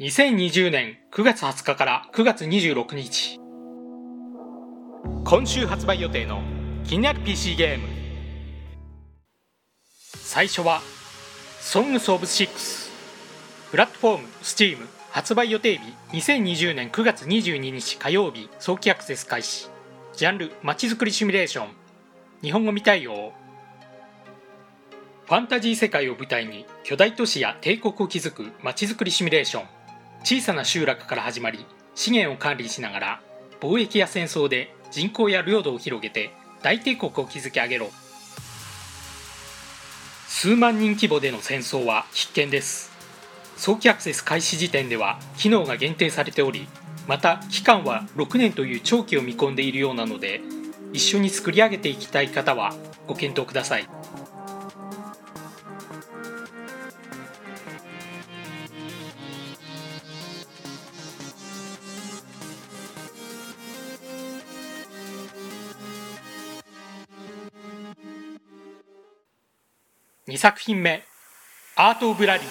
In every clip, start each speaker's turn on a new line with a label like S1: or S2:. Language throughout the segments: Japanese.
S1: 2020年9月20日から9月26日。今週発売予定の気になる PC ゲーム。最初は Songs of Six プラットフォーム Steam 発売予定日2020年9月22日火曜日早期アクセス開始。ジャンルまちづくりシミュレーション。日本語未対応。ファンタジー世界を舞台に巨大都市や帝国を築くまちづくりシミュレーション。小さな集落から始まり資源を管理しながら貿易や戦争で人口や領土を広げて大帝国を築き上げろ。数万人規模での戦争は必見です。早期アクセス開始時点では機能が限定されておりまた期間は6年という長期を見込んでいるようなので一緒に作り上げていきたい方はご検討ください。2作品目「アート・オブ・ラリー」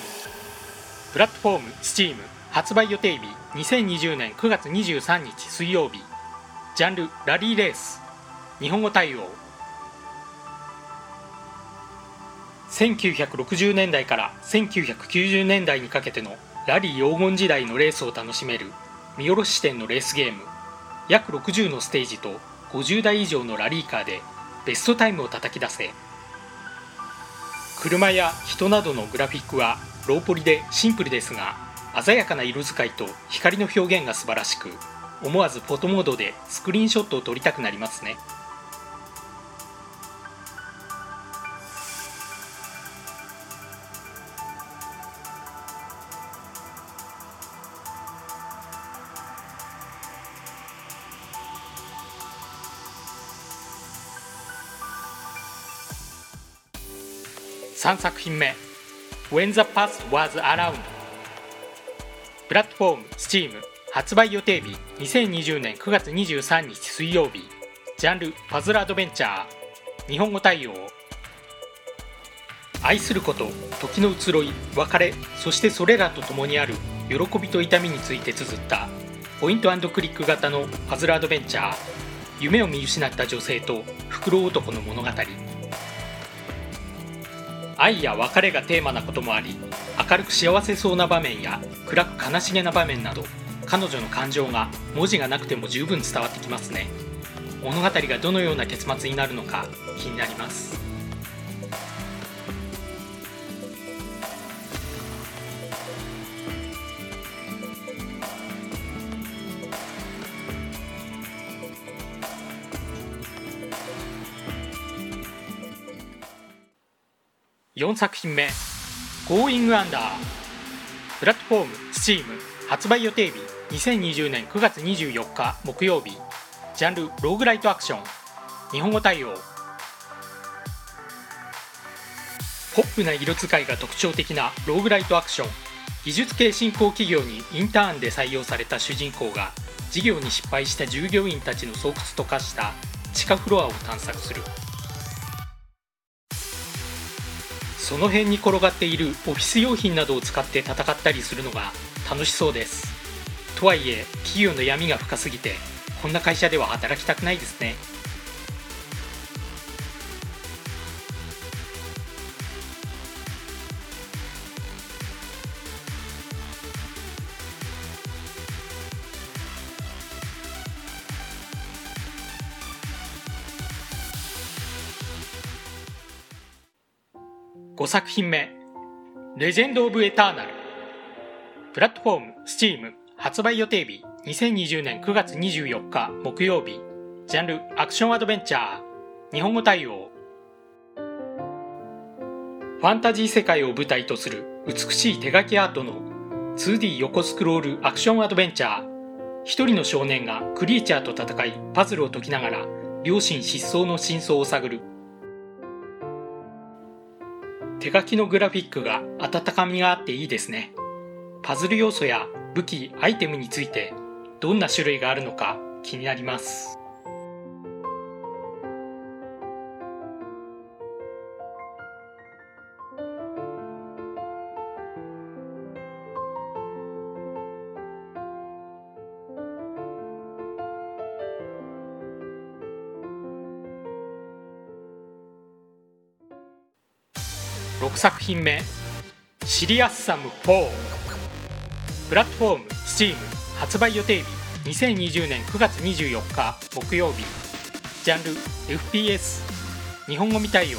S1: プラットフォーム STEAM 発売予定日2020年9月23日水曜日。ジャンルラリーレース。日本語対応。1960年代から1990年代にかけてのラリー黄金時代のレースを楽しめる見下ろし視点のレースゲーム。約60のステージと50台以上のラリーカーでベストタイムを叩き出せ車や人などのグラフィックはローポリでシンプルですが鮮やかな色使いと光の表現が素晴らしく思わずフォトモードでスクリーンショットを撮りたくなりますね。3作品目 When the Past Was Around プラットフォーム Steam 発売予定日2020年9月23日水曜日ジャンルパズルアドベンチャー日本語対応。愛すること時の移ろい別れそしてそれらと共にある喜びと痛みについて綴った。ポイントクリック型のパズルアドベンチャー夢を見失った女性とフクロウ男の物語。愛や別れがテーマなこともあり明るく幸せそうな場面や暗く悲しげな場面など彼女の感情が文字がなくても十分伝わってきますね。物語がどのような結末になるのか気になります。4作品目「Going Under」プラットフォーム STEAM 発売予定日2020年9月24日木曜日。ジャンルローグライトアクション。日本語対応。ポップな色使いが特徴的なローグライトアクション。技術系新興企業にインターンで採用された主人公が事業に失敗した従業員たちの巣窟と化した地下フロアを探索する。その辺に転がっているオフィス用品などを使って戦ったりするのが楽しそうです。とはいえ企業の闇が深すぎてこんな会社では働きたくないですね。5作品目「レジェンド・オブ・エターナル」プラットフォーム STEAM 発売予定日2020年9月24日木曜日。ジャンルアクションアドベンチャー。日本語対応。ファンタジー世界を舞台とする美しい手書きアートの 2D 横スクロールアクションアドベンチャー。一人の少年がクリーチャーと戦いパズルを解きながら両親失踪の真相を探る。手書きのグラフィックが温かみがあっていいですね。パズル要素や武器、アイテムについてどんな種類があるのか気になります。6作品目。シリアスサム4プラットフォーム Steam 発売予定日2020年9月24日木曜日。ジャンル FPS 日本語未対応。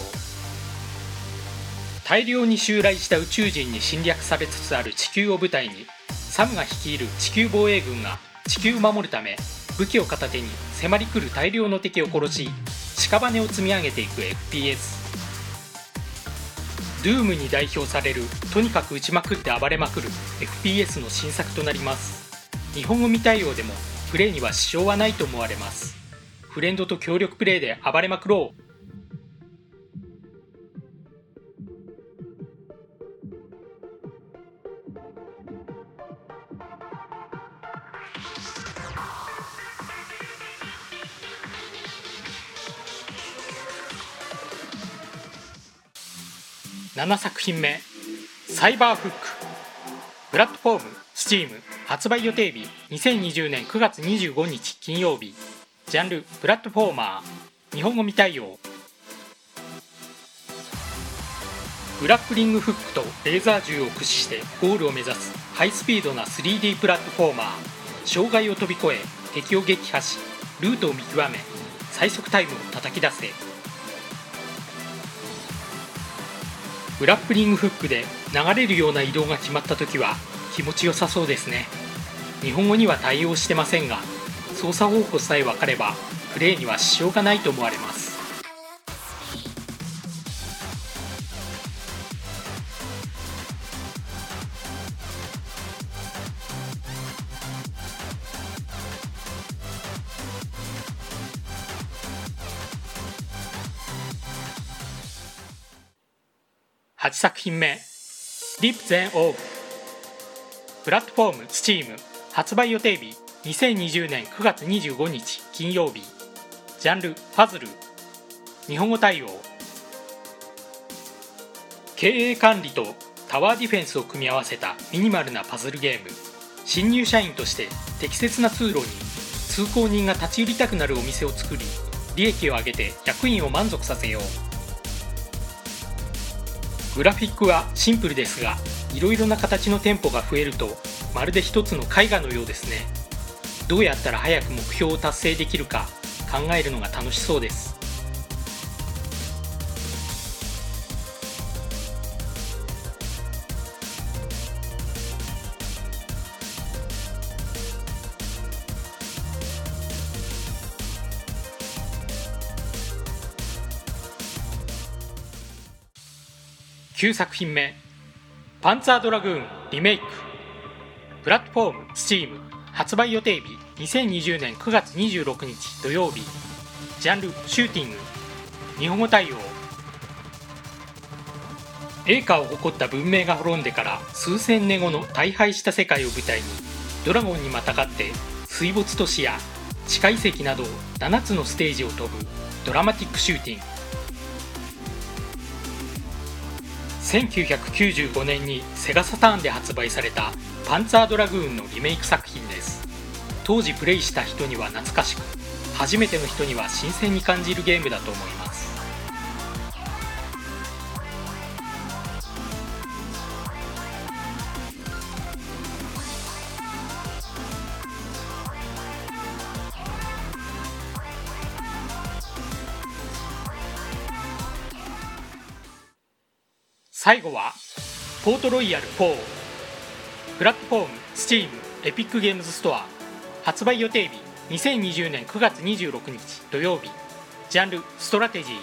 S1: 大量に襲来した宇宙人に侵略されつつある地球を舞台にサムが率いる地球防衛軍が地球を守るため武器を片手に迫り来る大量の敵を殺し屍を積み上げていく FPS ドゥームに代表されるとにかく打ちまくって暴れまくる FPS の新作となります。日本語未対応でもプレイには支障はないと思われます。フレンドと協力プレイで暴れまくろう。7作品目「サイバーフック」プラットフォーム STEAM 発売予定日2020年9月25日金曜日。ジャンルプラットフォーマー。日本語未対応。グラップリングフックとレーザー銃を駆使してゴールを目指すハイスピードな 3D プラットフォーマー。障害を飛び越え敵を撃破しルートを見極め最速タイムを叩き出せ。グラップリングフックで流れるような移動が決まった時は気持ちよさそうですね。日本語には対応してませんが操作方法さえ分かればプレーには支障がないと思われます。8作品目「Deep Zen Off」プラットフォーム Steam 発売予定日2020年9月25日金曜日。ジャンルパズル。日本語対応。経営管理とタワーディフェンスを組み合わせたミニマルなパズルゲーム。新入社員として適切な通路に通行人が立ち寄りたくなるお店を作り利益を上げて役員を満足させよう。グラフィックはシンプルですがいろいろな形の店舗が増えるとまるで一つの絵画のようですね。どうやったら早く目標を達成できるか考えるのが楽しそうです。9作品目「パンツァードラグーンリメイク」プラットフォーム STEAM 発売予定日2020年9月26日土曜日。ジャンルシューティング。日本語対応。栄華を誇った文明が滅んでから数千年後の大敗した世界を舞台にドラゴンにまたがって水没都市や地下遺跡など7つのステージを飛ぶドラマティックシューティング。1995年にセガサターンで発売された「パンツァードラグーン」のリメイク作品です。当時プレイした人には懐かしく初めての人には新鮮に感じるゲームだと思います。最後はポートロイヤル4プラットフォーム STEAM エピックゲームズストア発売予定日2020年9月26日土曜日。ジャンルストラテジー。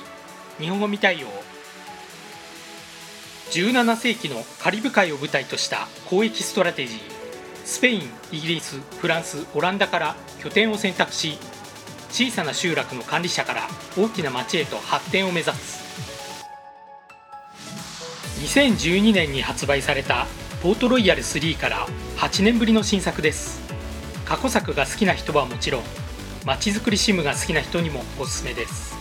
S1: 日本語未対応。17世紀のカリブ海を舞台とした交易ストラテジー。スペインイギリスフランスオランダから拠点を選択し小さな集落の管理者から大きな町へと発展を目指す。2012年に発売されたポートロイヤル3から8年ぶりの新作です。過去作が好きな人はもちろんまちづくりシムが好きな人にもおすすめです。